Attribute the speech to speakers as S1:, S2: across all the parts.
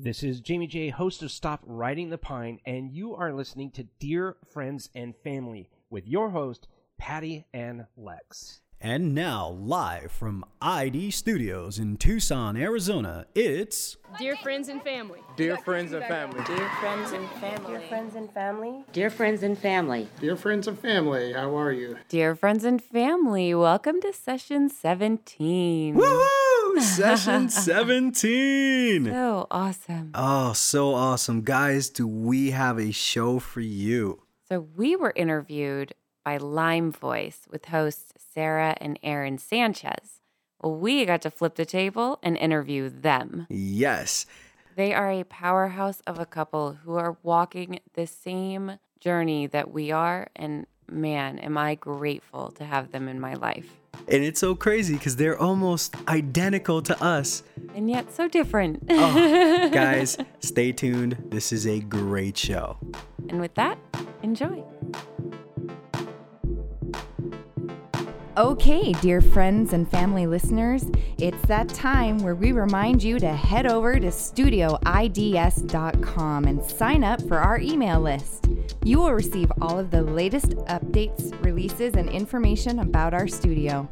S1: This is Jamie J, host of Stop Riding the Pine, and you are listening to Dear Friends and Family with your host, Patty and Lex.
S2: And now, live from ID Studios in Tucson, Arizona, it's
S3: Dear friends and family.
S4: Dear friends and family.
S5: Dear friends and family.
S6: Dear friends and family.
S5: Dear friends and family.
S4: Dear friends and family, how are you?
S3: Dear friends and family, welcome to session 17.
S2: Woohoo! Session 17!
S3: So awesome.
S2: Oh, so awesome. Guys, do we have a show for you?
S3: So we were interviewed by Lyme Voice with hosts Sarah and Aaron Sanchez. Well, we got to flip the table and interview them.
S2: Yes.
S3: They are a powerhouse of a couple who are walking the same journey that we are. And man, am I grateful to have them in my life.
S2: And it's so crazy because they're almost identical to us.
S3: And yet so different.
S2: Oh, guys, stay tuned. This is a great show.
S3: and with that, enjoy.
S6: Okay, dear friends and family listeners, it's that time where we remind you to head over to studioids.com and sign up for our email list. You will receive all of the latest updates, releases, and information about our studio.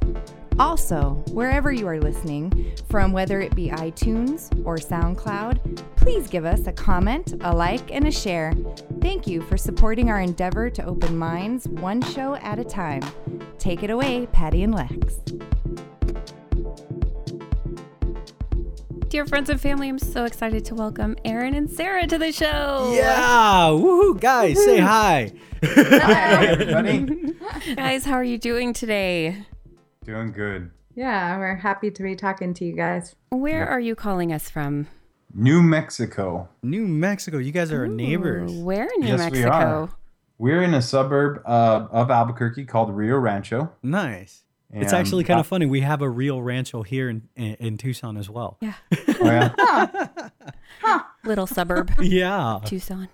S6: Also, wherever you are listening, from whether it be iTunes or SoundCloud, please give us a comment, a like, and a share. Thank you for supporting our endeavor to open minds one show at a time. Take it away, Patty and Lex.
S3: Dear friends and family, I'm so excited to welcome Aaron and Sarah to the show.
S2: Yeah! Woohoo! Guys, say hi.
S7: Hi, everybody.
S3: Guys, how are you doing today?
S7: Doing good.
S8: Yeah, we're happy to be talking to you guys.
S3: Where are you calling us from?
S7: New Mexico.
S2: New Mexico, you guys are our neighbors.
S3: Where in New
S7: Yes, we
S3: Mexico?
S7: Are. We're in a suburb uh, of Albuquerque called Rio Rancho.
S2: Nice. It's actually kind of funny. We have a real rancho here in, in, in Tucson as well.
S3: Yeah.
S7: oh, yeah?
S3: Little suburb,
S2: Yeah.
S3: Tucson.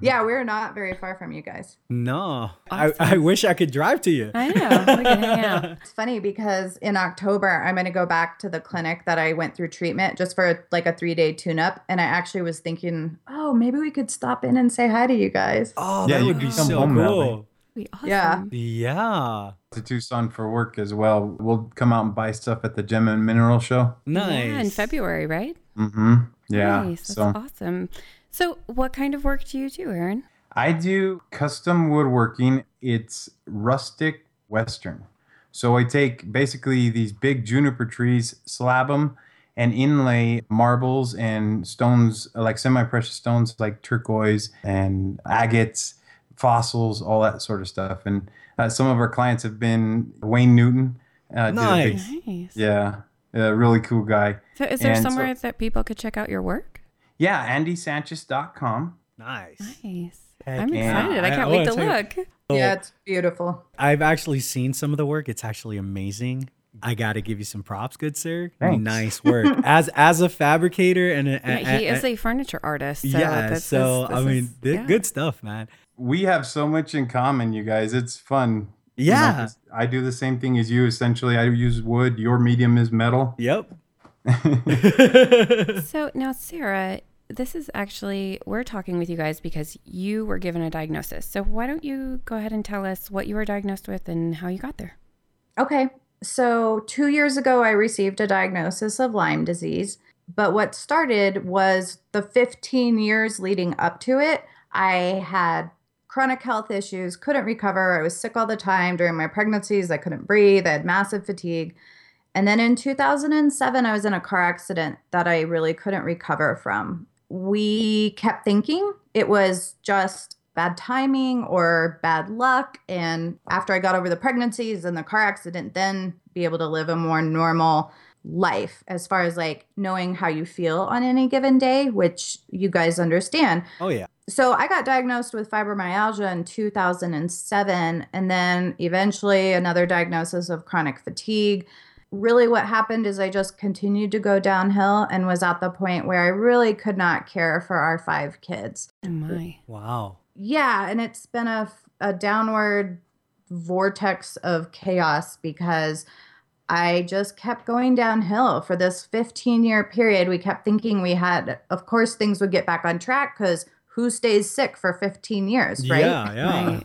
S8: Yeah, we're not very far from you guys.
S2: No. I, I wish I could drive to you.
S3: I know. We can hang out.
S8: It's funny because in October, I'm going to go back to the clinic that I went through treatment just for like a three day tune up. And I actually was thinking, oh, maybe we could stop in and say hi to you guys.
S2: Oh,
S7: Yeah,
S2: that
S7: you
S2: would be
S7: come
S2: so
S7: home
S2: cool.
S3: Be awesome.
S8: Yeah.
S2: Yeah.
S7: to Tucson for work as well. We'll come out and buy stuff at the Gem and Mineral Show.
S2: Nice.
S3: Yeah, in February, right?
S7: Mm-hmm. Yeah.
S3: Nice. That's
S7: So
S3: awesome. So, what kind of work do you do, Aaron?
S7: I do custom woodworking. It's rustic western. So I take basically these big juniper trees, slab them, and inlay marbles and stones, like semi-precious stones like turquoise and agates, fossils, all that sort of stuff. And uh, some of our clients have been Wayne Newton. Uh, did a big-
S2: Nice.
S3: Nice.
S7: yeah, a really cool guy.
S3: So, is there
S7: And so-
S3: somewhere that people could check out your work?
S7: Yeah, andysanchez.com.
S2: Nice.
S3: Nice.
S2: Heck
S3: I'm
S7: yeah.
S3: excited. I
S2: I-
S3: can't
S2: I
S3: wait
S2: wanna
S3: to
S2: tell you-
S3: look.
S8: Yeah, it's beautiful.
S2: I've actually seen some of the work. It's actually amazing. I got to give you some props, good sir.
S7: Thanks.
S2: Nice work. as as a fabricator and a,
S3: Yeah, he is a furniture artist. So
S2: yeah.
S3: this
S2: so
S3: is-
S2: I mean,
S3: is-
S2: th-
S3: yeah.
S2: good stuff, man.
S7: We have so much in common, you guys. It's fun. You know, I do the same thing as you. Essentially, I use wood. Your medium is metal.
S2: Yep.
S3: So now, Sarah, this is actually, we're talking with you guys because you were given a diagnosis. So why don't you go ahead and tell us what you were diagnosed with and how you got there?
S8: Okay. So, two years ago, I received a diagnosis of Lyme disease. But what started was the 15 years leading up to it. I had chronic health issues, couldn't recover. I was sick all the time during my pregnancies. I couldn't breathe. I had massive fatigue. And then in 2007, I was in a car accident that I really couldn't recover from. We kept thinking it was just bad timing or bad luck. And after I got over the pregnancies and the car accident, then be able to live a more normal life as far as like knowing how you feel on any given day, which you guys understand.
S2: oh yeah.
S8: So I got diagnosed with fibromyalgia in 2007 and then eventually another diagnosis of chronic fatigue. Really what happened is I just continued to go downhill and was at the point where I really could not care for our five kids.
S3: Oh my.
S2: Wow.
S8: Yeah, and it's been a, a downward vortex of chaos because I just kept going downhill for this 15 year period. We kept thinking we had, of course, things would get back on track because who stays sick for 15 years, right?
S2: Yeah, yeah.
S3: Right.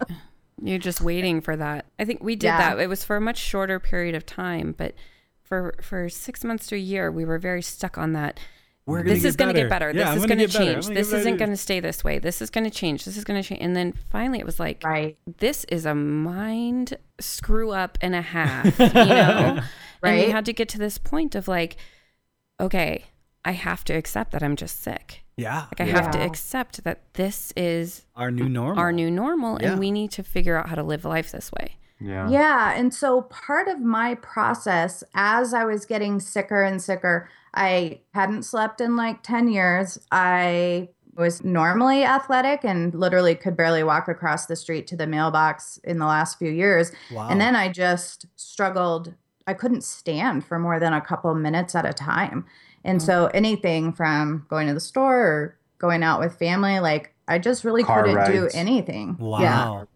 S3: You're just waiting for that. I think we did
S8: Yeah.
S3: that. It was for a much shorter period of time, but for for six months to a year, we were very stuck on that.
S2: We're gonna
S3: this
S2: get
S3: is going to get better.
S2: Yeah,
S3: this
S2: I'm
S3: is
S2: gonna
S3: going to
S2: get better. I'm
S3: change. This isn't going to stay this way. This is going to change. This is going to change. And then finally, it was like,
S8: Right.
S3: this is a mind screw up and a half, you know? And we had to get to this point of like, okay, I have to accept that I'm just sick.
S2: Yeah.
S3: Like I have to accept that this is
S2: Our new normal.
S3: our new normal
S2: Yeah.
S3: and we need to figure out how to live life this way.
S7: Yeah.
S8: Yeah. And so part of my process as I was getting sicker and sicker, I hadn't slept in like 10 years. I was normally athletic and literally could barely walk across the street to the mailbox in the last few years.
S2: Wow.
S8: And then I just struggled. I couldn't stand for more than a couple minutes at a time. And so anything from going to the store or going out with family, like I just really
S7: Car
S8: couldn't do anything.
S2: wow.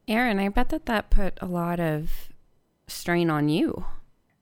S8: Yeah.
S3: Aaron, I bet that that put a lot of strain on you.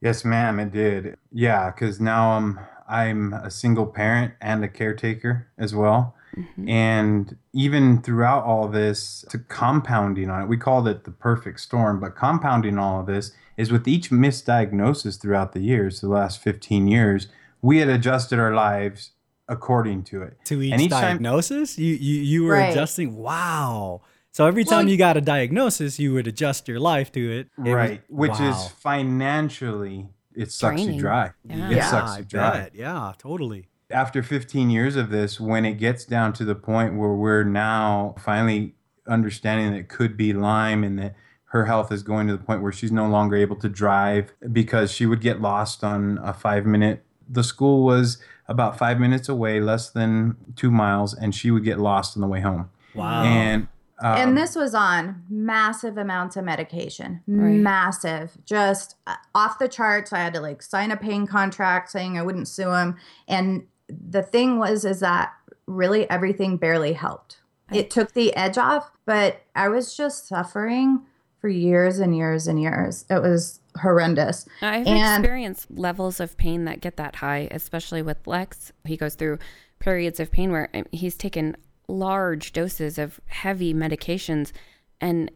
S7: Yes, ma'am, it did. Yeah, because now I'm I'm a single parent and a caretaker as well.
S3: Mhm.
S7: And even throughout all this, to compounding on it, we called it the perfect storm, but compounding all of this is with each misdiagnosis throughout the years, the last 15 years, we had adjusted our lives according to it.
S2: to each,
S7: And each time-
S2: diagnosis, you you you were
S8: Right.
S2: adjusting. Wow. So every time
S7: Well,
S2: you got a diagnosis, you would adjust your life to it. It was-
S7: right. Which
S2: wow.
S7: is financially, it sucks
S3: Draining.
S7: you dry.
S3: Yeah.
S7: It
S2: yeah,
S7: sucks
S2: I
S7: dry.
S2: bet. Yeah, totally.
S7: after 15 years of this, when it gets down to the point where we're now finally understanding that it could be Lyme and that her health is going to the point where she's no longer able to drive because she would get lost on a five minute. The school was about five minutes away, less than two miles, and she would get lost on the way home.
S2: Wow.
S7: And um,
S8: and this was on massive amounts of medication
S3: Right.
S8: massive just uh, off the charts i had to like sign a pain contract saying i wouldn't sue him and the thing was is that really everything barely helped it took the edge off but i was just suffering for years and years and years it was horrendous
S3: I've
S8: And-
S3: experienced levels of pain that get that high, especially with Lex. He goes through periods of pain where um, he's taken large doses of heavy medications and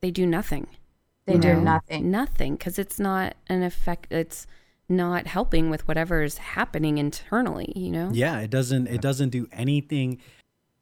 S3: they do nothing.
S8: they
S3: you
S8: do
S3: know?
S8: nothing
S3: Nothing because it's not an effect. It's not helping with whatever's happening internally, you know?
S2: Yeah, it doesn't it doesn't do anything.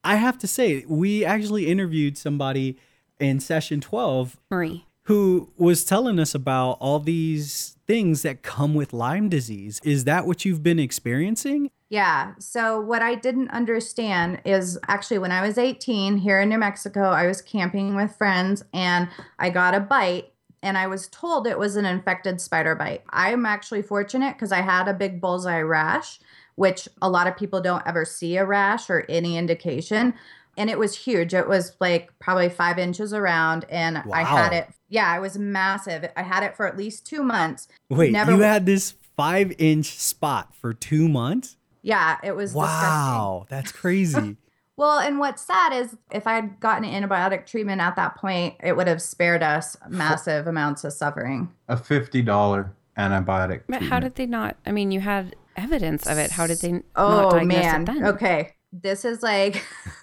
S2: I have to say, we actually interviewed somebody in session 12
S3: Marie.
S2: who was telling us about all these things that come with Lyme disease. Is that what you've been experiencing?
S8: Yeah. So what I didn't understand is actually when I was 18 here in New Mexico, I was camping with friends and I got a bite and I was told it was an infected spider bite. I'm actually fortunate because I had a big bullseye rash, which a lot of people don't ever see a rash or any indication. And it was huge. It was like probably five inches around, and I had it. Yeah, it was massive. I had it for at least two months.
S2: Wait,
S8: Never-
S2: you had this five inch spot for two months?
S8: Yeah, it was disgusting.
S2: Wow, that's crazy.
S8: Well, and what's sad is if I had gotten antibiotic treatment at that point, it would have spared us massive amounts of suffering.
S7: a $50 antibiotic.
S3: But how did they not? I mean, you had evidence of it. How did they n- not
S8: Oh
S3: diagnose
S8: man.
S3: it then?
S8: Okay. This is like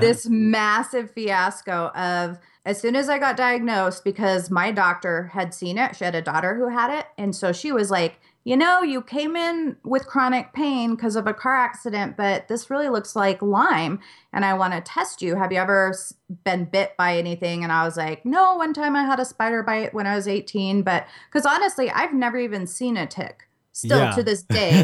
S8: this massive fiasco of as soon as I got diagnosed because my doctor had seen it, she had a daughter who had it, and so she was like, "You know, you came in with chronic pain because of a car accident, but this really looks like Lyme, and I want to test you. Have you ever been bit by anything?" And I was like, "No, one time I had a spider bite when I was 18, but cuz honestly, I've never even seen a tick. Still
S2: Yeah.
S8: to this day,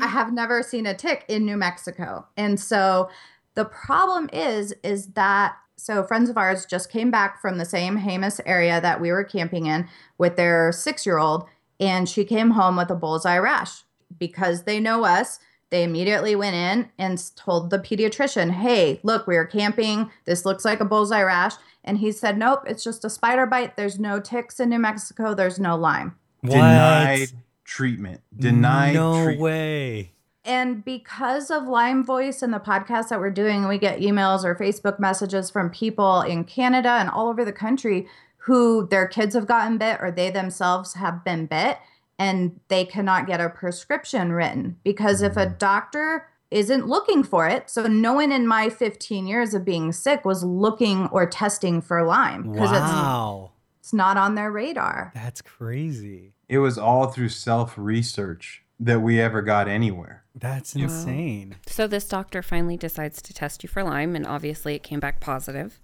S8: I have never seen a tick in New Mexico. And so the problem is is that so friends of ours just came back from the same Jemez area that we were camping in with their 6-year-old and she came home with a bullseye rash because they know us. They immediately went in and told the pediatrician, "Hey, look, we were camping. This looks like a bullseye rash." And he said, "Nope, it's just a spider bite. There's no ticks in New Mexico. There's no Lyme."
S7: Denied treatment. Denied
S2: No
S7: treatment.
S2: way.
S8: And because of Lyme Voice and the podcast that we're doing, we get emails or Facebook messages from people in Canada and all over the country who their kids have gotten bit or they themselves have been bit and they cannot get a prescription written because if a mm. doctor isn't looking for it, so no one in my 15 years of being sick was looking or testing for Lyme because
S2: Wow.
S8: it's it's not on their radar.
S2: That's crazy.
S7: It was all through self research that we ever got anywhere.
S2: That's insane.
S3: So this doctor finally decides to test you for Lyme, and obviously it came back positive.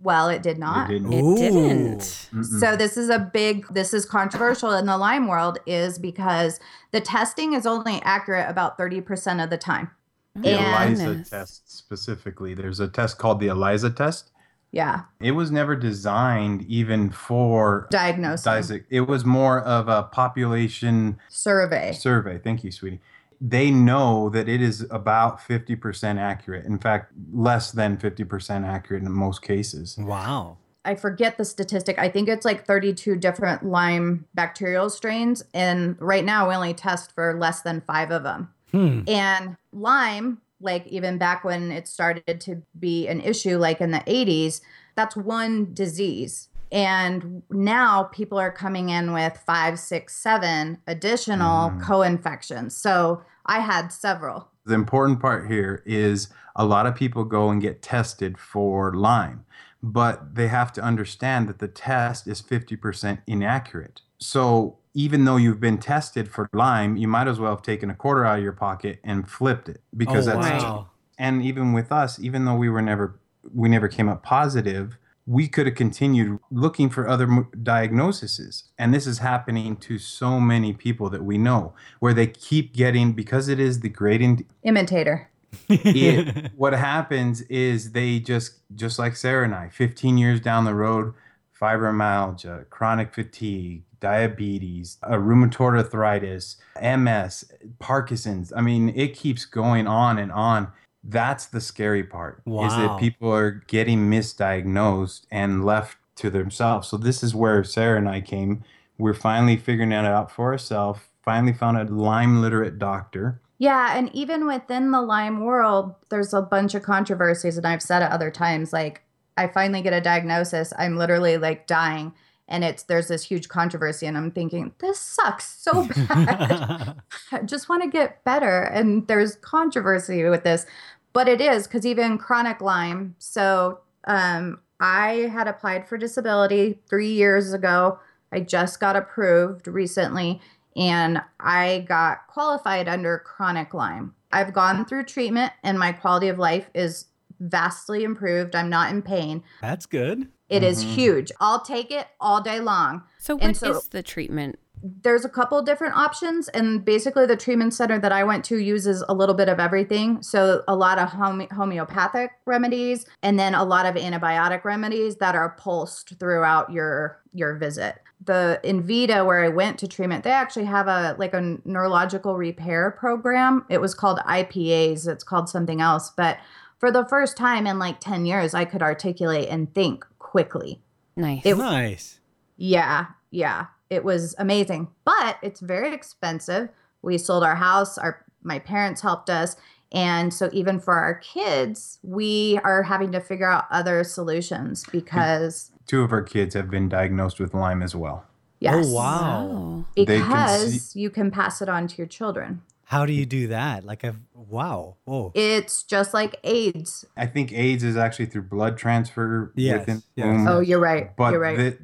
S8: Well, it did not.
S7: It didn't.
S3: It didn't.
S8: So this is a big this is controversial in the Lyme world is because the testing is only accurate about 30% of the time.
S7: The
S8: And
S7: ELISA
S3: Goodness.
S7: test specifically. There's a test called the ELISA test.
S8: Yeah,
S7: It was never designed even for
S8: diagnosis.
S7: It was more of a population
S8: survey.
S7: survey. Thank you, sweetie. They know that it is about 50% accurate. In fact, less than 50% accurate in most cases.
S2: Wow.
S8: I forget the statistic. I think it's like 32 different Lyme bacterial strains and right now we only test for less than 5 of them.
S2: Hmm.
S8: And Lyme, like even back when it started to be an issue, like in the 80s, that's one disease. And now people are coming in with five, six, seven additional
S7: Mm.
S8: co infections. So I had several.
S7: The important part here is a lot of people go and get tested for Lyme, but they have to understand that the test is 50% inaccurate. So even though you've been tested for Lyme, you might as well have taken a quarter out of your pocket and flipped it because
S2: oh,
S7: that's
S2: wow.
S7: and even with us, even though we were never we never came up positive, we could have continued looking for other m- diagnoses. And this is happening to so many people that we know, where they keep getting because it is the great. In-
S8: Imitator.
S7: it, what happens is they just just like Sarah and I, 15 years down the road, fibromyalgia, chronic fatigue, diabetes, uh, rheumatoid arthritis, MS, Parkinson's. I mean, it keeps going on and on. That's the scary part. Is that people are getting misdiagnosed and left to themselves. So this is where Sarah and I came. We're finally figuring it out for ourselves. Finally found a Lyme literate doctor.
S8: Yeah, and even within the Lyme world, there's a bunch of controversies, and I've said it other times. Like, I finally get a diagnosis, I'm literally like dying, and it's there's this huge controversy, and I'm thinking this sucks so bad. I just want to get better, and there's controversy with this, but it is because even chronic Lyme. So, um, I had applied for disability three years ago. I just got approved recently and I got qualified under chronic Lyme. I've gone through treatment and my quality of life is vastly improved. I'm not in pain.
S2: That's good.
S8: It is
S7: Mhm.
S8: huge. I'll take it all day long.
S3: So what
S8: And
S3: is the treatment?
S8: There's a couple different options, and basically, the treatment center that I went to uses a little bit of everything. So, a lot of home- homeopathic remedies, and then a lot of antibiotic remedies that are pulsed throughout your your visit. The Envita, where I went to treatment, they actually have a like a neurological repair program. It was called IPAs. It's called something else, but for the first time in like 10 years, I could articulate and think quickly.
S3: Nice.
S8: It-
S2: nice.
S8: Yeah, yeah. It was amazing, but it's very expensive. We sold our house, our my parents helped us, and so even for our kids, we are having to figure out other solutions because
S7: Two of our kids have been diagnosed with Lyme as well.
S8: yes.
S2: Oh wow.
S3: Wow.
S7: They can
S8: Because you can pass it on to your children.
S2: How do you do that? Like I've wow. Whoa.
S8: It's just like AIDS.
S7: I think AIDS is actually through blood transfer
S2: Yes,
S7: within
S2: yes.
S7: womb,
S8: Oh, you're right.
S7: but
S8: you're right.
S7: the,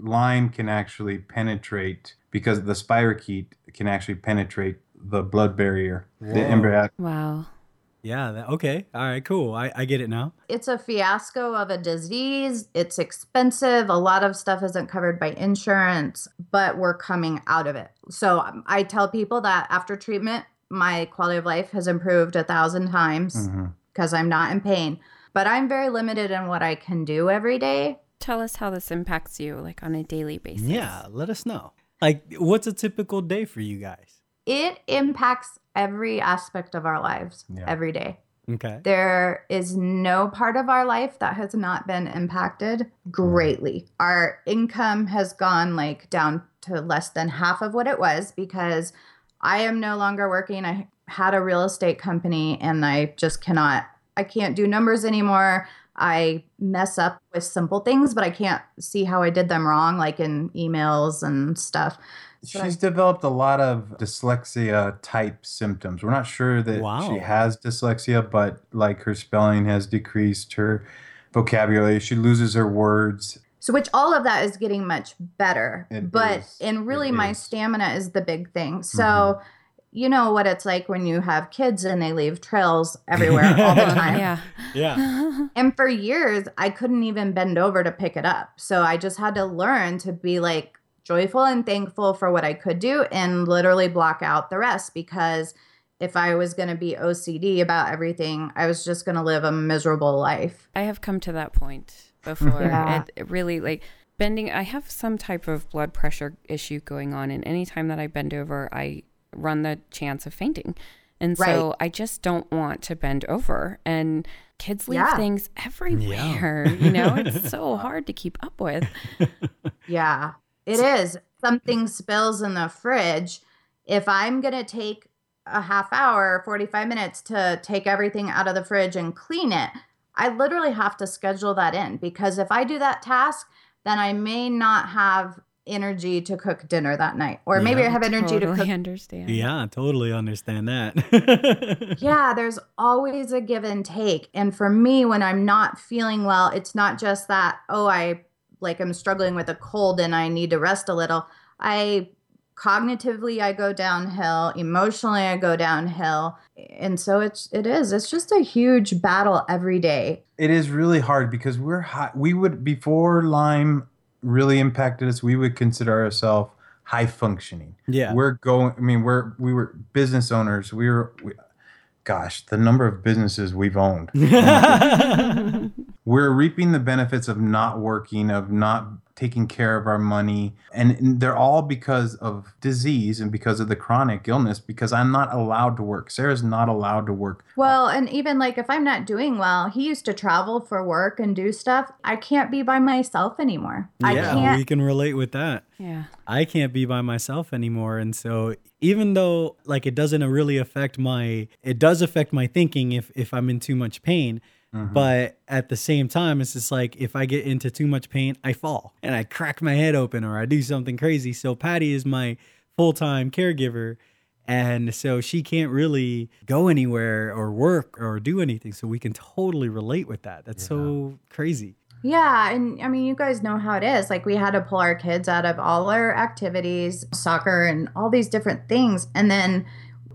S7: Lyme can actually penetrate because the spirochete can actually penetrate the blood barrier, the
S2: Whoa.
S7: embryonic.
S3: Wow.
S2: Yeah. That, okay. All right. Cool. I, I get it now.
S8: it's a fiasco of a disease. It's expensive. A lot of stuff isn't covered by insurance, but we're coming out of it. So um, I tell people that after treatment, my quality of life has improved a thousand times because I'm not in pain. But I'm very limited in what I can do every day.
S3: Tell us how this impacts you, like on a daily basis.
S2: Yeah. Let us know. Like, what's a typical day for you guys?
S8: It impacts every aspect of our lives
S7: Yeah.
S8: every day.
S2: Okay.
S8: There is no part of our life that has not been impacted greatly. Our income has gone like down to less than half of what it was because I am no longer working. I had a real estate company and I just cannot I can't do numbers anymore. I mess up with simple things, but I can't see how I did them wrong, like in emails and stuff. So I-
S7: She's developed a lot of dyslexia type symptoms. We're not sure that
S2: Wow.
S7: she has dyslexia, but like her spelling has decreased, her vocabulary, she loses her words.
S8: So, which all of that is getting much better.
S7: It
S8: but,
S7: is.
S8: and really,
S7: It
S8: my
S7: is. Mm-hmm.
S8: stamina is the big thing. So, you know what it's like when you have kids and they leave trails everywhere all the time.
S3: Yeah.
S2: Yeah.
S8: And for years, I couldn't even bend over to pick it up. So, I just had to learn to be like joyful and thankful for what I could do and literally block out the rest because if I was going to be OCD about everything, I was just going to live a miserable life.
S3: I have come to that point before.
S8: Yeah.
S3: It, it really like bending. I have some type of blood pressure issue going on, and anytime that I bend over, I run the chance of fainting. And so
S8: Right.
S3: I just don't want to bend over. And kids leave
S8: Yeah.
S3: things everywhere. Yeah. You know, it's so hard to keep up with.
S8: Yeah, it is. Something spills in the fridge. If I'm going to take a half hour, 45 minutes to take everything out of the fridge and clean it, I literally have to schedule that in because if I do that task, then I may not have energy to cook dinner that night. Or maybe I have energy to
S3: totally
S8: cook.
S3: understand.
S2: Yeah, totally understand that.
S8: Yeah, there's always a give and take. And for me, when I'm not feeling well, it's not just that, oh, I like I'm struggling with a cold and I need to rest a little. I cognitively I go downhill, emotionally I go downhill. And so it's it is. It's just a huge battle every day.
S7: It is really hard because we're high. We would before Lyme really impacted us. We would consider ourselves high functioning.
S2: yeah.
S7: We're going. I mean, we're we were business owners. We were. We, gosh, the number of businesses we've owned. We're reaping the benefits of not working, of not taking care of our money. And they're all because of disease and because of the chronic illness, because I'm not allowed to work. Sarah's not allowed to work.
S8: Well, and even like if I'm not doing well, he used to travel for work and do stuff. I can't be by myself anymore. I
S2: yeah,
S8: can't
S2: we can relate with that.
S3: Yeah.
S2: I can't be by myself anymore. And so even though like it doesn't really affect my it does affect my thinking if if I'm in too much pain. Mm-hmm. But at the same time, it's just like if I get into too much pain, I fall and I crack my head open or I do something crazy. So Patty is my full time caregiver. And so she can't really go anywhere or work or do anything. So we can totally relate with that. That's so crazy.
S8: Yeah, and I mean, you guys know how it is. Like, we had to pull our kids out of all our activities, soccer, and all these different things. And then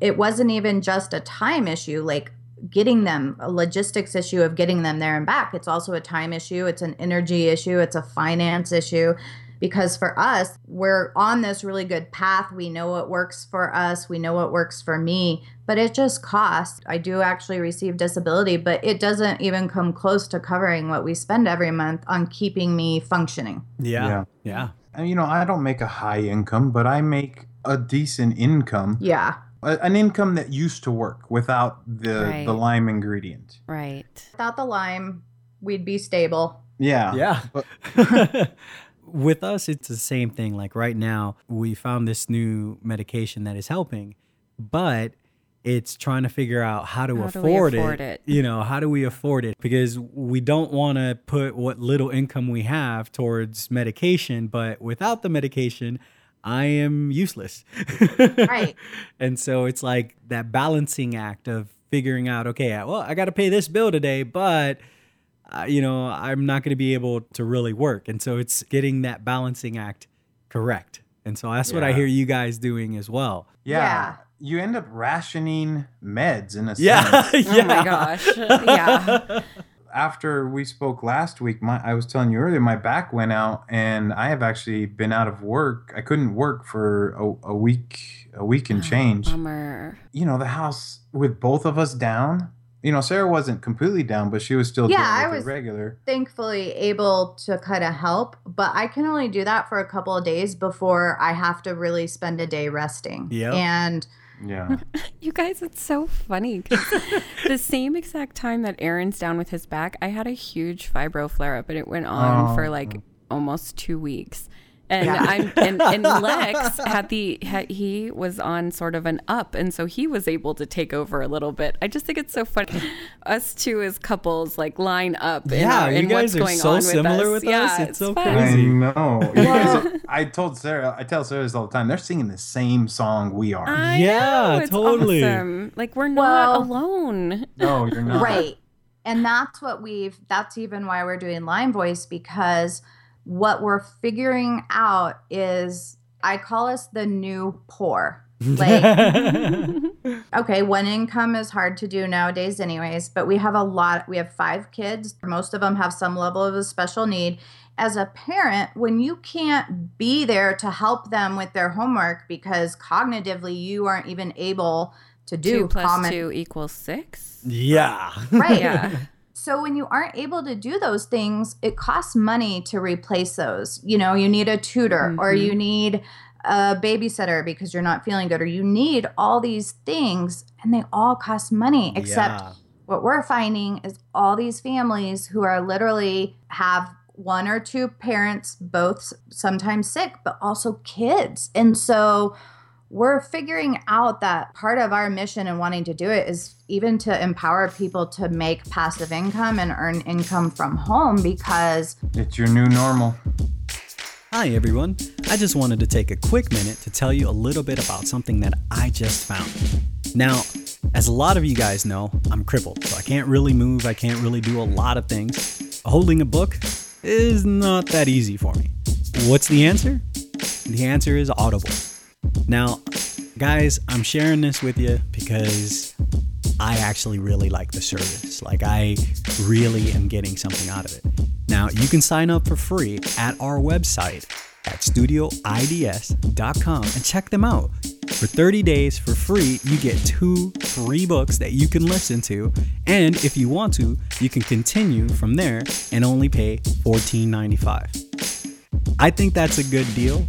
S8: it wasn't even just a time issue, like getting them, a logistics issue of getting them there and back. It's also a time issue, it's an energy issue, it's a finance issue. Because for us, we're on this really good path. We know what works for us, we know what works for me, but it just costs. I do actually receive disability, but it doesn't even come close to covering what we spend every month on keeping me functioning.
S2: Yeah.
S7: Yeah.
S2: Yeah.
S7: And, you know, I don't make a high income, but I make a decent income,
S8: Yeah.
S7: A- an income that used to work without the
S3: Right.
S7: the Lyme ingredient.
S3: Right.
S8: Without the Lyme, we'd be stable.
S7: Yeah.
S2: Yeah.
S7: But-
S2: With us, it's the same thing. Like right now, we found this new medication that is helping, but it's trying to figure out how to
S3: How do we
S2: afford,
S3: afford
S2: it.
S3: it?
S2: You know, how do we afford it? Because we don't want to put what little income we have towards medication, but without the medication, I am useless.
S8: Right.
S2: And so it's like that balancing act of figuring out, okay, well, I got to pay this bill today, but uh, you know, I'm not going to be able to really work. And so it's getting that balancing act correct. And so that's what I hear you guys doing as well.
S7: yeah.
S8: Yeah.
S7: You end up rationing meds in a
S2: Yeah.
S7: sense.
S3: Oh my gosh. Yeah.
S7: After we spoke last week, my I was telling you earlier, my back went out, and I have actually been out of work. I couldn't work for a, a week, a week and oh, change.
S3: Bummer.
S7: you know, the house with both of us down. You know, Sarah wasn't completely down, but she was still
S8: Yeah, I was-
S7: regular.
S8: Thankfully, able to kind of help, but I can only do that for a couple of days before I have to really spend a day resting.
S2: Yep.
S8: And
S7: Yeah.
S3: You guys, it's so funny. the same exact time that Aaron's down with his back, I had a huge fibro flare up and it went on
S7: Oh.
S3: for like almost two weeks. And I'm and, and Lex had the had, he was on sort of an up, and so he was able to take over a little bit. I just think it's so funny. Us two as couples like line up.
S2: Yeah,
S3: our-
S2: you
S3: in
S2: guys
S3: what's
S2: are
S3: going
S2: so
S3: on with
S2: similar
S3: us.
S2: with
S3: yeah,
S2: us. It's so
S3: fun.
S7: I
S2: crazy.
S7: know. You are- I told Sarah, I tell Sarah this all the time. They're singing the same song we are.
S3: I
S2: Yeah,
S3: know, it's
S2: totally.
S3: awesome. Like we're not
S8: Well-
S3: alone.
S7: no, you're not.
S8: Right. And that's what we've, that's even why we're doing Lyme Voice because what we're figuring out is I call us the new poor. Like, okay, one income is hard to do nowadays, anyways, but we have a lot, we have five kids. Most of them have some level of a special need. As a parent, when you can't be there to help them with their homework because cognitively you aren't even able to do
S3: two plus
S8: common
S3: two equals six.
S2: yeah.
S8: Right.
S3: Yeah.
S8: So when you aren't able to do those things, it costs money to replace those. You know, you need a tutor or
S3: Mhm.
S8: you need a babysitter because you're not feeling good or you need all these things and they all cost money except
S2: Yeah.
S8: what we're finding is all these families who are literally have one or two parents both sometimes sick but also kids and so we're figuring out that part of our mission and wanting to do it is even to empower people to make passive income and earn income from home because
S7: It's your new normal.
S2: Hi, everyone. I just wanted to take a quick minute to tell you a little bit about something that I just found. Now, as a lot of you guys know, I'm crippled, so I can't really move, I can't really do a lot of things. Holding a book is not that easy for me. What's the answer? The answer is Audible. Now, guys, I'm sharing this with you because I actually really like the service. Like, I really am getting something out of it. Now, you can sign up for free at our website at studioids.com and check them out. For 30 days for free, you get two free books that you can listen to, and if you want to, you can continue from there and only pay $14.95. I think that's a good deal.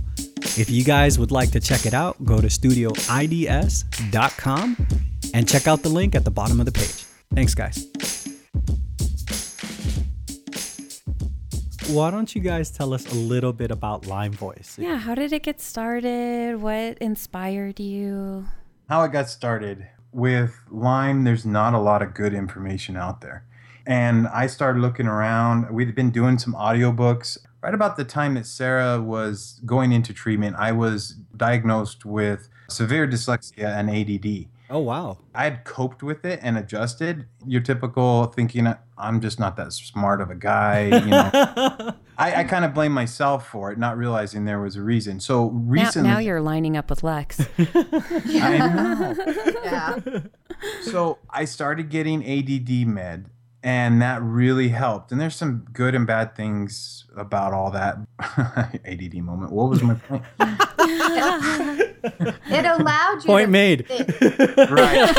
S2: If you guys would like to check it out, go to studioids.com and check out the link at the bottom of the page. Thanks, guys. Why don't you guys tell us a little bit about Lyme Voice?
S3: Yeah. How did it get started? What inspired you?
S7: How it got started with Lyme, there's not a lot of good information out there. And I started looking around. We'd been doing some audiobooks. Right about the time that Sarah was going into treatment, I was diagnosed with severe dyslexia and ADD.
S2: Oh, wow.
S7: I had coped with it and adjusted. Your typical thinking, I'm just not that smart of a guy. You know, I, I kind of blame myself for it, not realizing there was a reason. So recently,
S3: now you're lining up with Lex.
S7: I know.
S8: yeah
S7: so I started getting ADD med, and that really helped. And there's some good and bad things about all that. ADD moment. What was my point?
S8: it allowed you
S2: Point
S8: to
S2: made.
S7: right.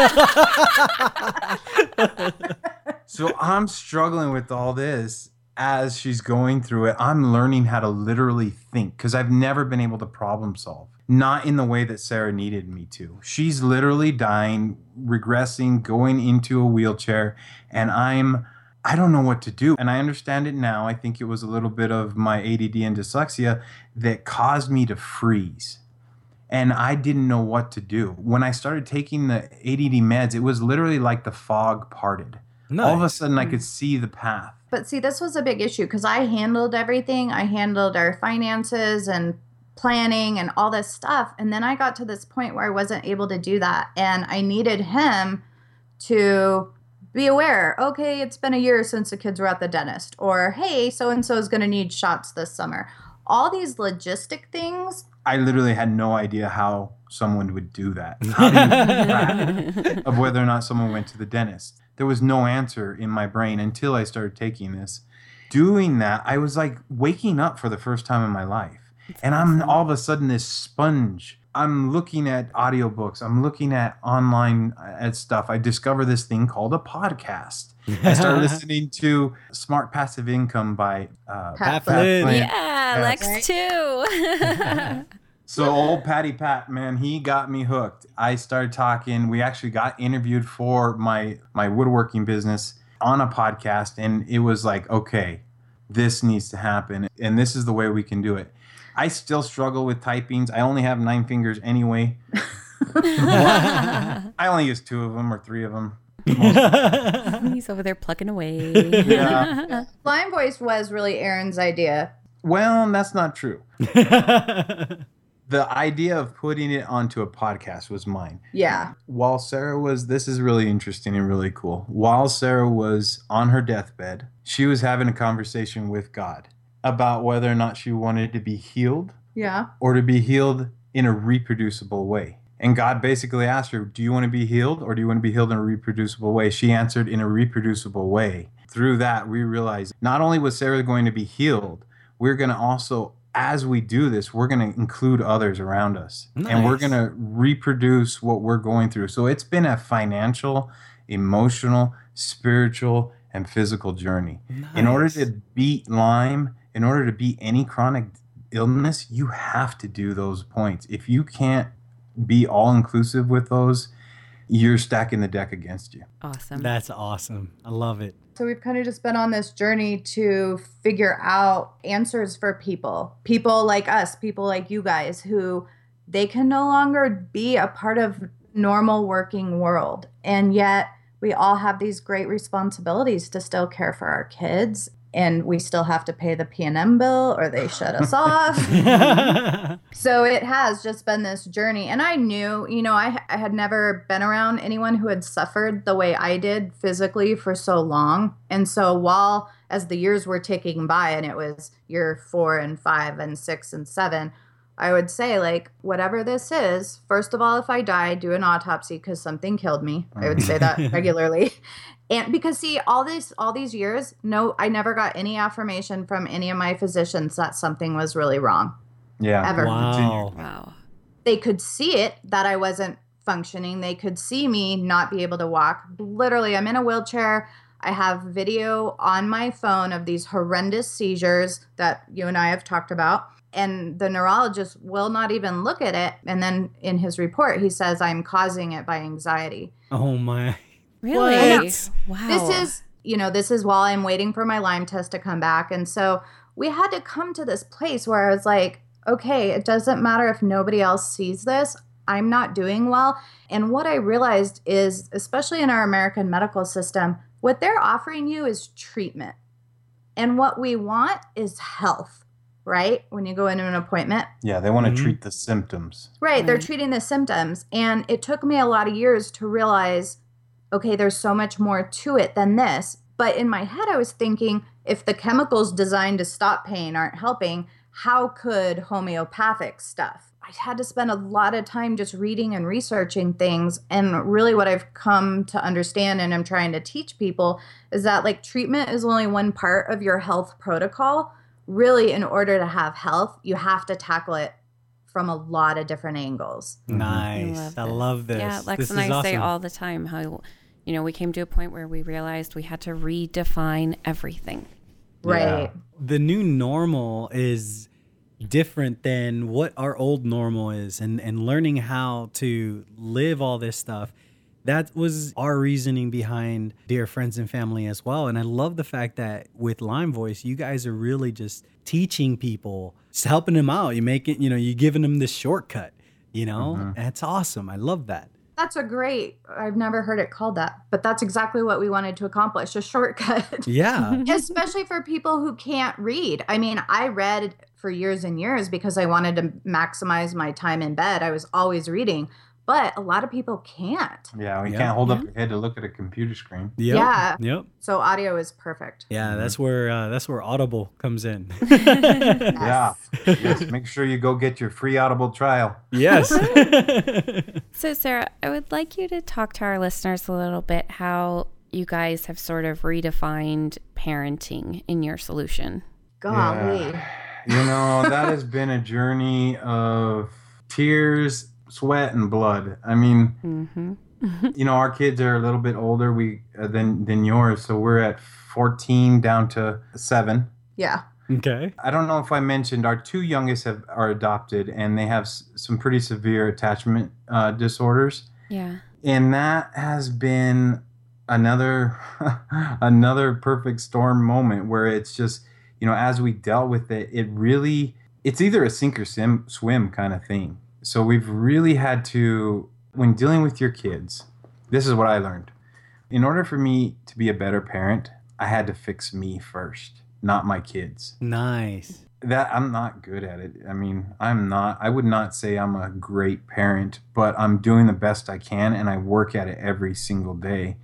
S7: so I'm struggling with all this as she's going through it. I'm learning how to literally think because I've never been able to problem solve. Not in the way that Sarah needed me to. She's literally dying, regressing, going into a wheelchair, and I'm I don't know what to do. And I understand it now. I think it was a little bit of my ADD and dyslexia that caused me to freeze and I didn't know what to do. When I started taking the ADD meds, it was literally like the fog parted. All of a sudden, I could hmm. see the path.
S8: But see, this was a big issue because I handled everything. I handled our finances and planning and all this stuff. And then I got to this point where I wasn't able to do that. And I needed him to be aware okay, it's been a year since the kids were at the dentist, or hey, so and so is going to need shots this summer. All these logistic things.
S7: I literally had no idea how someone would do that. Do you keep track of whether or not someone went to the dentist? There was no answer in my brain until I started taking this. Doing that, I was like waking up for the first time in my life. And I'm all of a sudden this sponge. I'm looking at audiobooks, I'm looking at online uh, at stuff. I discover this thing called a podcast. I start listening to Smart Passive Income by uh,
S8: Pat
S2: Flynn.
S7: Flynn.
S3: yeah,
S7: Yes.
S3: Lex too.
S7: So old Patty Pat, man, he got me hooked. I started talking. We actually got interviewed for my my woodworking business on a podcast, and it was like, okay, this needs to happen, and this is the way we can do it. I still struggle with typings. I only have nine fingers anyway. I only use two of them or three of them.
S3: He's over there plucking away.
S7: Yeah.
S8: Lyme Voice was really Aaron's idea.
S7: Well, that's not true. The idea of putting it onto a podcast was mine.
S8: Yeah.
S7: While Sarah was, this is really interesting and really cool. While Sarah was on her deathbed, she was having a conversation with God about whether or not she wanted to be healed
S8: Yeah.
S7: or to be healed in a reproducible way. And God basically asked her, Do you want to be healed or do you want to be healed in a reproducible way? She answered, In a reproducible way. Through that, we realized not only was Sarah going to be healed, we're going to also, as we do this, we're going to include others around us. And we're going to reproduce what we're going through. So it's been a financial, emotional, spiritual, and physical journey. In order to beat Lyme, in order to beat any chronic illness, you have to do those points. If you can't be all inclusive with those, you're stacking the deck against you.
S3: awesome.
S2: That's awesome. I love it.
S8: So we've kind of just been on this journey to figure out answers for people. People like us, people like you guys who they can no longer be a part of normal working world. And yet we all have these great responsibilities to still care for our kids and we still have to pay the PNM bill or they shut us off. So it has just been this journey. And I knew, you know, I, I had never been around anyone who had suffered the way I did physically for so long. And so while, as the years were ticking by and it was year four and five and six and seven, I would say, like, whatever this is, first of all, if I die, do an autopsy because something killed me. I would say that mm. regularly. And because see, all this all these years, no, I never got any affirmation from any of my physicians that something was really wrong.
S7: Yeah.
S8: Ever.
S2: wow.
S3: wow.
S8: they could see it that I wasn't functioning. They could see me not be able to walk. Literally, I'm in a wheelchair. I have video on my phone of these horrendous seizures that you and I have talked about. And the neurologist will not even look at it. And then in his report, he says, I'm causing it by anxiety.
S2: Oh my.
S3: Really?
S2: What?
S3: Wow.
S8: This is, you know, this is while I'm waiting for my Lyme test to come back. And so we had to come to this place where I was like, okay, it doesn't matter if nobody else sees this. I'm not doing well. And what I realized is, especially in our American medical system, what they're offering you is treatment. And what we want is health, right? When you go into an appointment,
S7: Yeah, they want to
S2: Mhm.
S7: treat the symptoms.
S8: Right, they're treating the symptoms. And it took me a lot of years to realize okay, there's so much more to it than this. But in my head, I was thinking if the chemicals designed to stop pain aren't helping, how could homeopathic stuff? I had to spend a lot of time just reading and researching things. And really, what I've come to understand and I'm trying to teach people is that like treatment is only one part of your health protocol. Really, in order to have health, you have to tackle it from a lot of different angles. Mm-hmm.
S2: Nice. I love, this.
S3: Yeah, Lex
S2: this
S3: and I
S2: is
S3: say all the time how, you know, we came to a point where we realized we had to redefine everything.
S8: Right.
S2: the new normal is different than what our old normal is and and learning how to live all this stuff that was our reasoning behind dear friends and family as well and i love the fact that with Lyme Voice you guys are really just teaching people just helping them out. You make it you know you're giving them this shortcut you know? Mm-hmm. That's awesome. I love that.
S8: That's a great, I've never heard it called that, but that's exactly what we wanted to accomplish a shortcut.
S2: yeah.
S8: Especially for people who can't read. I mean, I read for years and years because I wanted to maximize my time in bed. I was always reading, but a lot of people can't.
S7: Yeah, you
S2: Yeah.
S7: can't hold up
S3: Yeah.
S7: your head to look at a computer screen.
S2: yep.
S8: Yeah.
S2: yep
S8: So audio is perfect.
S2: yeah that's where uh, that's where audible comes in
S7: Yeah. yes, make sure you go get your free Audible trial.
S2: yes
S3: So, Sarah, I would like you to talk to our listeners a little bit how you guys have sort of redefined parenting in your solution.
S8: Golly.
S7: Yeah. You know, that has been a journey of tears, sweat, and blood. I mean,
S3: Mm-hmm.
S7: you know, our kids are a little bit older we uh, than than yours, so we're at 14 down to 7.
S8: Yeah.
S2: okay
S7: I don't know if I mentioned our two youngest have are adopted and they have s- some pretty severe attachment uh, disorders.
S3: Yeah.
S7: and that has been another another perfect storm moment where it's just you know as we dealt with it it really it's either a sink or sim, swim kind of thing. So we've really had to, when dealing with your kids, this is what I learned. In order for me to be a better parent, I had to fix me first, not my kids.
S2: Nice.
S7: That I'm not good at it. I mean, I'm not, I would not say I'm a great parent, but I'm doing the best I can and I work at it every single day.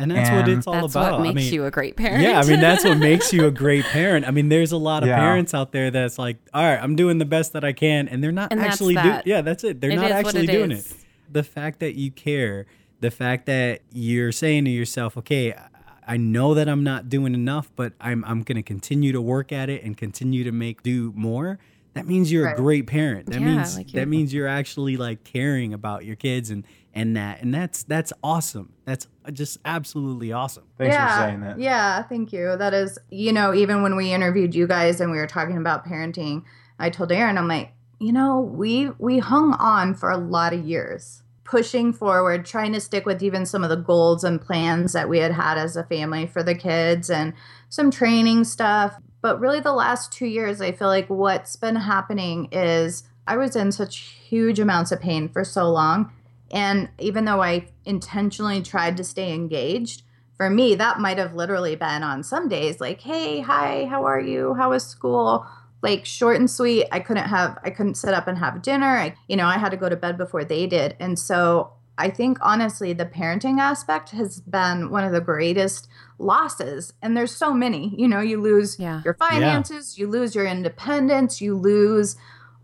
S2: And that's what it's all about.
S3: That's what makes
S2: I mean,
S3: you a great parent.
S2: Yeah, I mean that's what makes you a great parent. I mean, there's a lot of
S7: Yeah.
S2: parents out there that's like, all right, I'm doing the best that I can, and they're not
S3: And
S2: actually doing.
S3: that.
S2: Yeah, that's it. They're
S3: It
S2: not actually
S3: it
S2: doing
S3: is.
S2: it. The fact that you care, the fact that you're saying to yourself, okay, I- I know that I'm not doing enough, but I'm I'm going to continue to work at it and continue to make do more. That means you're
S8: Right.
S2: a great parent. That
S3: Yeah,
S2: means
S3: like
S2: that means you're actually like caring about your kids and and that and that's that's awesome. That's just absolutely awesome.
S7: Thanks
S8: yeah,
S7: for saying that.
S8: Yeah, thank you. That is, you know, even when we interviewed you guys and we were talking about parenting, I told Aaron, I'm like, you know, we we hung on for a lot of years, pushing forward, trying to stick with even some of the goals and plans that we had had as a family for the kids and some training stuff. But really, the last two years, I feel like what's been happening is I was in such huge amounts of pain for so long. And even though I intentionally tried to stay engaged, for me, that might have literally been on some days like, hey, hi, how are you? How was school? Like short and sweet. I couldn't have, I couldn't sit up and have dinner. I, you know, I had to go to bed before they did. And so I think honestly, the parenting aspect has been one of the greatest losses. And there's so many, you know, you lose
S3: Yeah.
S8: your finances, you lose your independence, you lose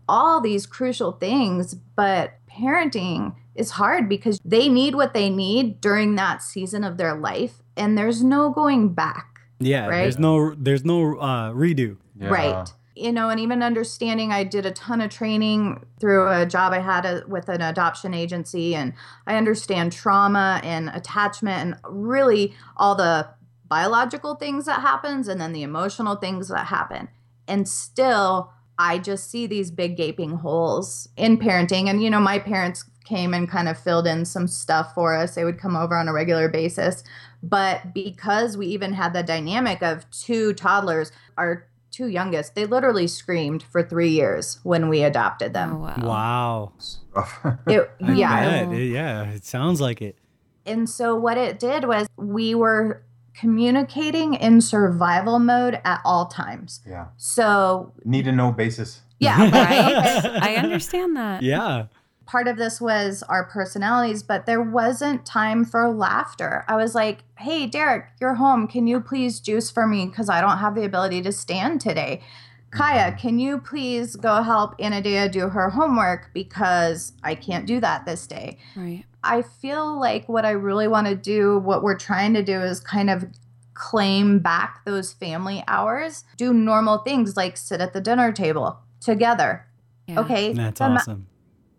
S8: all these crucial things. But parenting is hard because they need what they need during that season of their life. And there's no going back.
S2: Yeah,
S8: Right?
S2: there's no there's no uh, redo.
S7: Yeah.
S8: Right. You know, and even understanding, I did a ton of training through a job I had a, with an adoption agency, and I understand trauma and attachment and really all the biological things that happens and then the emotional things that happen. And still, I just see these big gaping holes in parenting. And, you know, my parents came and kind of filled in some stuff for us. They would come over on a regular basis. But because we even had the dynamic of two toddlers, our two youngest, they literally screamed for three years when we adopted
S3: Oh,
S8: them.
S3: wow.
S2: Wow.
S8: It, yeah.
S2: It- yeah, it sounds like it.
S8: And so what it did was we were communicating in survival mode at all times.
S7: yeah.
S8: So
S7: Need to know basis.
S8: yeah,
S3: Right? I understand that.
S2: Yeah.
S8: Part of this was our personalities, but there wasn't time for laughter. I was like, hey, Derek, you're home. Can you please juice for me? Because I don't have the ability to stand today. Kaya, mm-hmm. can you please go help Anadea do her homework? Because I can't do that this day.
S3: Right.
S8: I feel like what I really want to do, what we're trying to do is kind of claim back those family hours, do normal things like sit at the dinner table together.
S3: Yeah.
S8: Okay.
S2: That's
S8: the ma-
S2: awesome.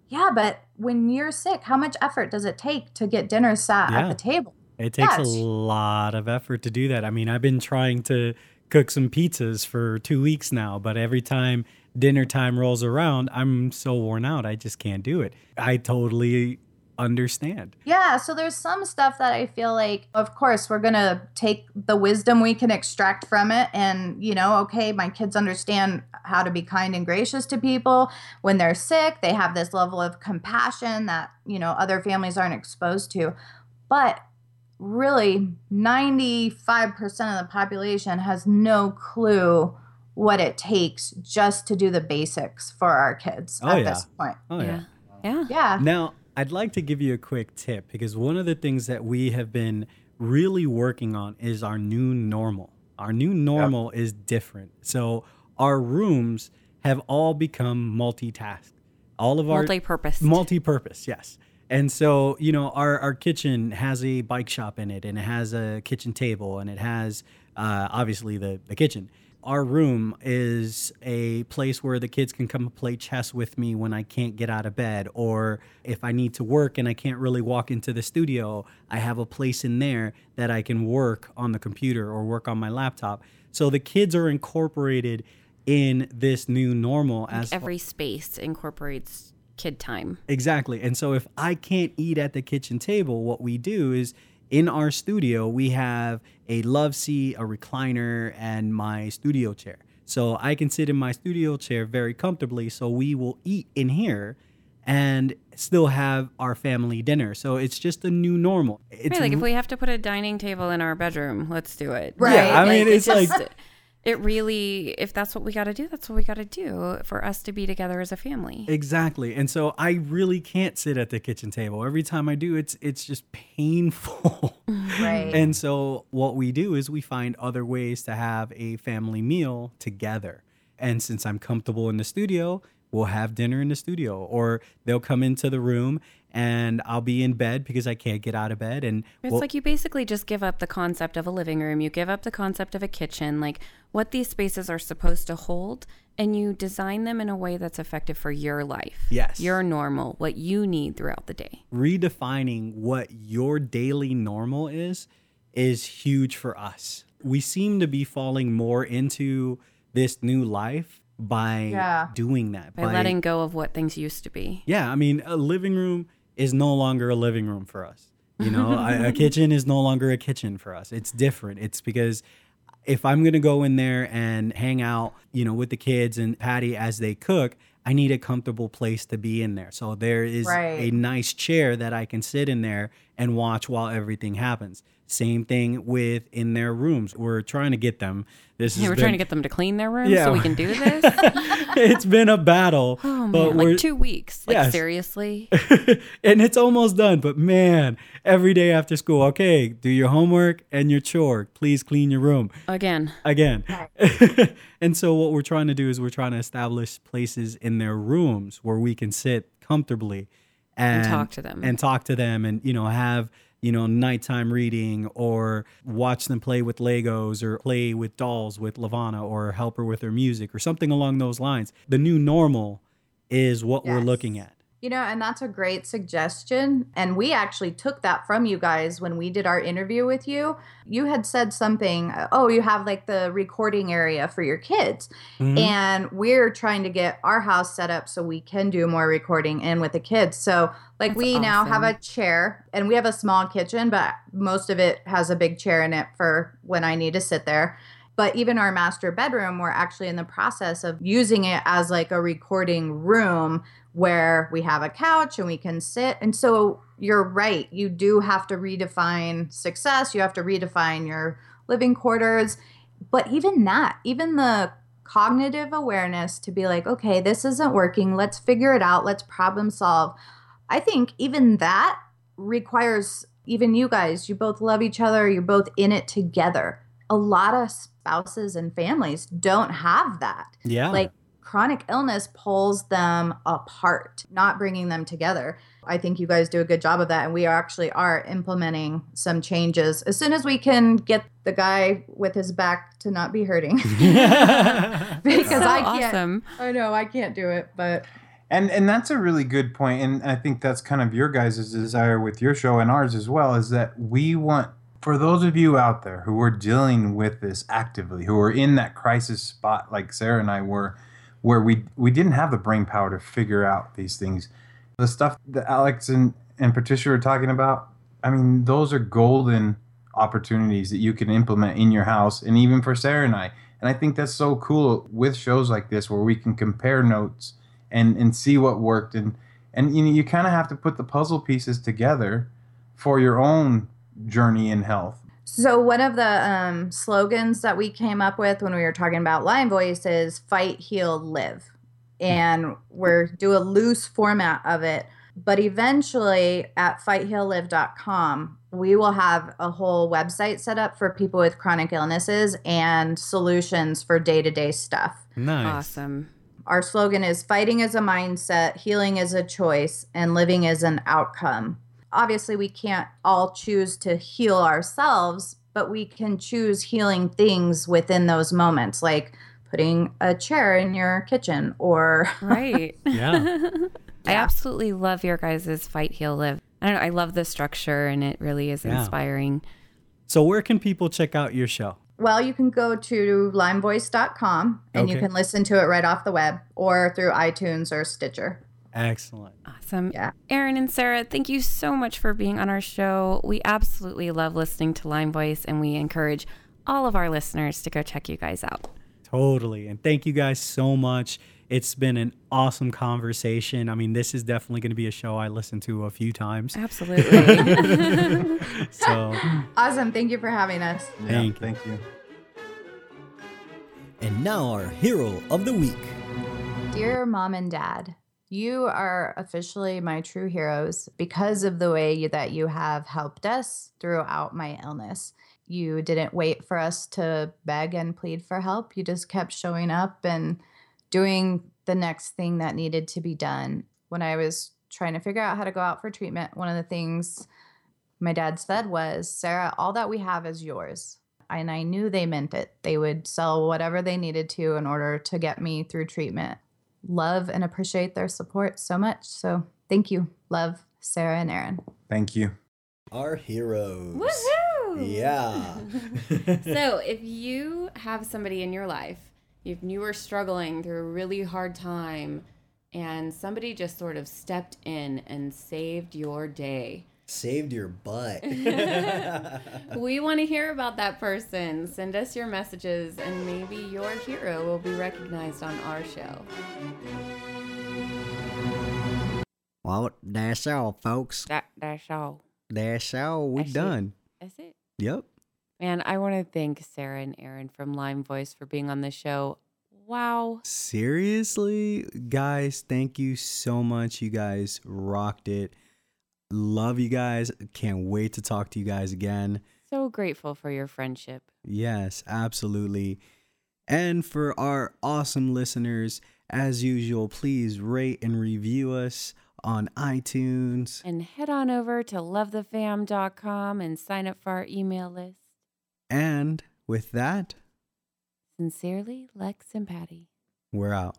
S8: Yeah, but when you're sick, how much effort does it take to get dinner sat
S2: Yeah.
S8: at the table?
S2: It takes a lot of effort to do that. I mean, I've been trying to cook some pizzas for two weeks now, but every time dinner time rolls around, I'm so worn out. I just can't do it. I totally understand.
S8: Yeah, so there's some stuff that I feel like, of course, we're going to take the wisdom we can extract from it. And, you know, okay, my kids understand how to be kind and gracious to people. When they're sick, they have this level of compassion that, you know, other families aren't exposed to. But really, 95% of the population has no clue what it takes just to do the basics for our kids
S2: Oh,
S8: at
S2: yeah.
S8: this point.
S2: Oh, yeah.
S3: Yeah. Yeah.
S8: Yeah.
S2: Now, I'd like to give you a quick tip because one of the things that we have been really working on is our new normal. Our new normal is different. So, our rooms have all become multitasked. All of our
S3: Multi-purpose.
S2: multi-purpose, yes. And so, you know, our, our kitchen has a bike shop in it and it has a kitchen table and it has uh, obviously the, the kitchen. Our room is a place where the kids can come play chess with me when I can't get out of bed, or if I need to work and I can't really walk into the studio, I have a place in there that I can work on the computer or work on my laptop. So the kids are incorporated in this new normal as
S3: Every space incorporates kid time.
S2: Exactly. And so if I can't eat at the kitchen table, what we do is in our studio, we have a love seat, a recliner, and my studio chair. So I can sit in my studio chair very comfortably. So we will eat in here and still have our family dinner. So it's just a new normal. It's
S3: Right, like if we have to put a dining table in our bedroom, let's do it.
S8: Right. Yeah,
S2: I mean,
S3: it
S2: it's like-
S3: just- it really, if that's what we got to do, that's what we got to do for us to be together as a family.
S2: Exactly. And so I really can't sit at the kitchen table. Every time I do, it's it's just painful.
S8: Right.
S2: and so what we do is we find other ways to have a family meal together. And since I'm comfortable in the studio, we'll have dinner in the studio or they'll come into the room and I'll be in bed because I can't get out of bed and
S3: It's
S2: we'll-
S3: like you basically just give up the concept of a living room, you give up the concept of a kitchen, like what these spaces are supposed to hold, and you design them in a way that's effective for your life.
S2: Yes.
S3: Your normal, what you need throughout the day.
S2: redefining what your daily normal is is huge for us. We seem to be falling more into this new life by
S8: Yeah.
S2: doing that.
S3: By, letting go of what things used to be.
S2: Yeah, I mean, a living room is no longer a living room for us. You know, a, a kitchen is no longer a kitchen for us. It's different. It's because if I'm going to go in there and hang out, you know, with the kids and Patty as they cook, I need a comfortable place to be in there. So there is
S8: Right.
S2: a nice chair that I can sit in there and watch while everything happens. Same thing with in their rooms. We're trying to get them. This
S3: Yeah,
S2: has
S3: we're
S2: been-
S3: trying to get them to clean their rooms
S2: Yeah.
S3: so we can do this.
S2: it's been a battle,
S3: Oh
S2: but
S3: man, like two weeks. Like
S2: Yes.
S3: seriously.
S2: and it's almost done. But man, every day after school, okay, do your homework and your chore. Please clean your room
S3: Again.
S2: again. and so what we're trying to do is we're trying to establish places in their rooms where we can sit comfortably and,
S3: talk to them.
S2: and talk to them and you know have you know nighttime reading or watch them play with legos or play with dolls with lavana or help her with her music or something along those lines. The new normal is what we're looking at
S8: You know, and that's a great suggestion. And we actually took that from you guys when we did our interview with you. You had said something, oh, you have like the recording area for your kids.
S2: Mhm.
S8: And we're trying to get our house set up so we can do more recording in with the kids. So, like,
S3: That's
S8: we now have a chair and we have a small kitchen, but most of it has a big chair in it for when I need to sit there. But even our master bedroom, we're actually in the process of using it as like a recording room where we have a couch and we can sit. And so you're right. You do have to redefine success. You have to redefine your living quarters. But even that, even the cognitive awareness to be like, okay, this isn't working. Let's figure it out. Let's problem solve. I think even that requires even you guys, you both love each other, you're both in it together. A lot of spouses and families don't have that
S2: yeah
S8: like chronic illness pulls them apart not bringing them together. I think you guys do a good job of that and we actually are implementing some changes. As soon as we can get the guy with his back to not be hurting. Because
S3: So
S8: i can't.
S3: awesome.
S8: i know i can't do it but
S7: And and that's a really good point, and I think that's kind of your guys' desire with your show and ours as well, is that we want for those of you out there who are dealing with this actively, who are in that crisis spot like Sarah and I were, where we we didn't have the brain power to figure out these things. The stuff that Alex and, and Patricia are talking about, I mean, those are golden opportunities that you can implement in your house and even for Sarah and I. And I think that's so cool with shows like this where we can compare notes and and see what worked and and you know you kind of have to put the puzzle pieces together for your own journey in health.
S8: So one of the um, slogans that we came up with when we were talking about Lyme Voice is "Fight, Heal, Live," and we're do a loose format of it. But eventually, at fightheallive.com, we will have a whole website set up for people with chronic illnesses and solutions for day to day stuff.
S2: nice
S3: Awesome.
S8: Our slogan is fighting is a mindset, healing is a choice, and living is an outcome. Obviously, we can't all choose to heal ourselves, but we can choose healing things within those moments, like putting a chair in your kitchen or
S3: Right.
S2: yeah
S3: I absolutely love your guys' fight, heal, live. I don't know. I love the structure and it really is
S2: Yeah.
S3: inspiring.
S2: so where can people check out your show
S8: well, you can go to lymevoice.com and you can listen to it right off the web or through iTunes or Stitcher.
S2: Excellent
S3: Awesome.
S8: Yeah.
S3: Aaron and Sarah, thank you so much for being on our show. We absolutely love listening to Lyme Voice and we encourage all of our listeners to go check you guys out.
S2: Totally. And thank you guys so much. It's been an awesome conversation. I mean, this is definitely going to be a show I listen to a few times.
S3: Absolutely.
S2: So,
S8: Awesome. Thank you for having us.
S7: Yeah,
S2: Thank you.
S7: thank you.
S9: And now our hero of the week.
S8: Dear mom and dad, you are officially my true heroes because of the way you, that you have helped us throughout my illness. You didn't wait for us to beg and plead for help. You just kept showing up and doing the next thing that needed to be done. When I was trying to figure out how to go out for treatment, one of the things my dad said was, Sarah, all that we have is yours. And I knew they meant it. They would sell whatever they needed to in order to get me through treatment. Love and appreciate their support so much. So thank you. Love, Sarah and Aaron.
S7: Thank you.
S9: Our heroes.
S3: Woohoo!
S9: Yeah.
S3: so if you have somebody in your life, if you were struggling through a really hard time and somebody just sort of stepped in and saved your day,
S9: Saved your butt.
S3: we want to hear about that person. Send us your messages and maybe your hero will be recognized on our show.
S2: well, that's all, folks.
S3: That that's all.
S2: That's all. We
S3: That's it.
S2: done.
S3: That's it.
S2: Yep.
S3: And I want to thank Sarah and Aaron from Lyme Voice for being on the show. Wow.
S2: Seriously, guys, thank you so much. You guys rocked it. Love you guys. Can't wait to talk to you guys again.
S3: So grateful for your friendship.
S2: Yes, absolutely. And for our awesome listeners, as usual, please rate and review us on iTunes.
S3: And head on over to lovethefam.com and sign up for our email list.
S2: And with that,
S3: Sincerely, Lex and Patty.
S2: we're out.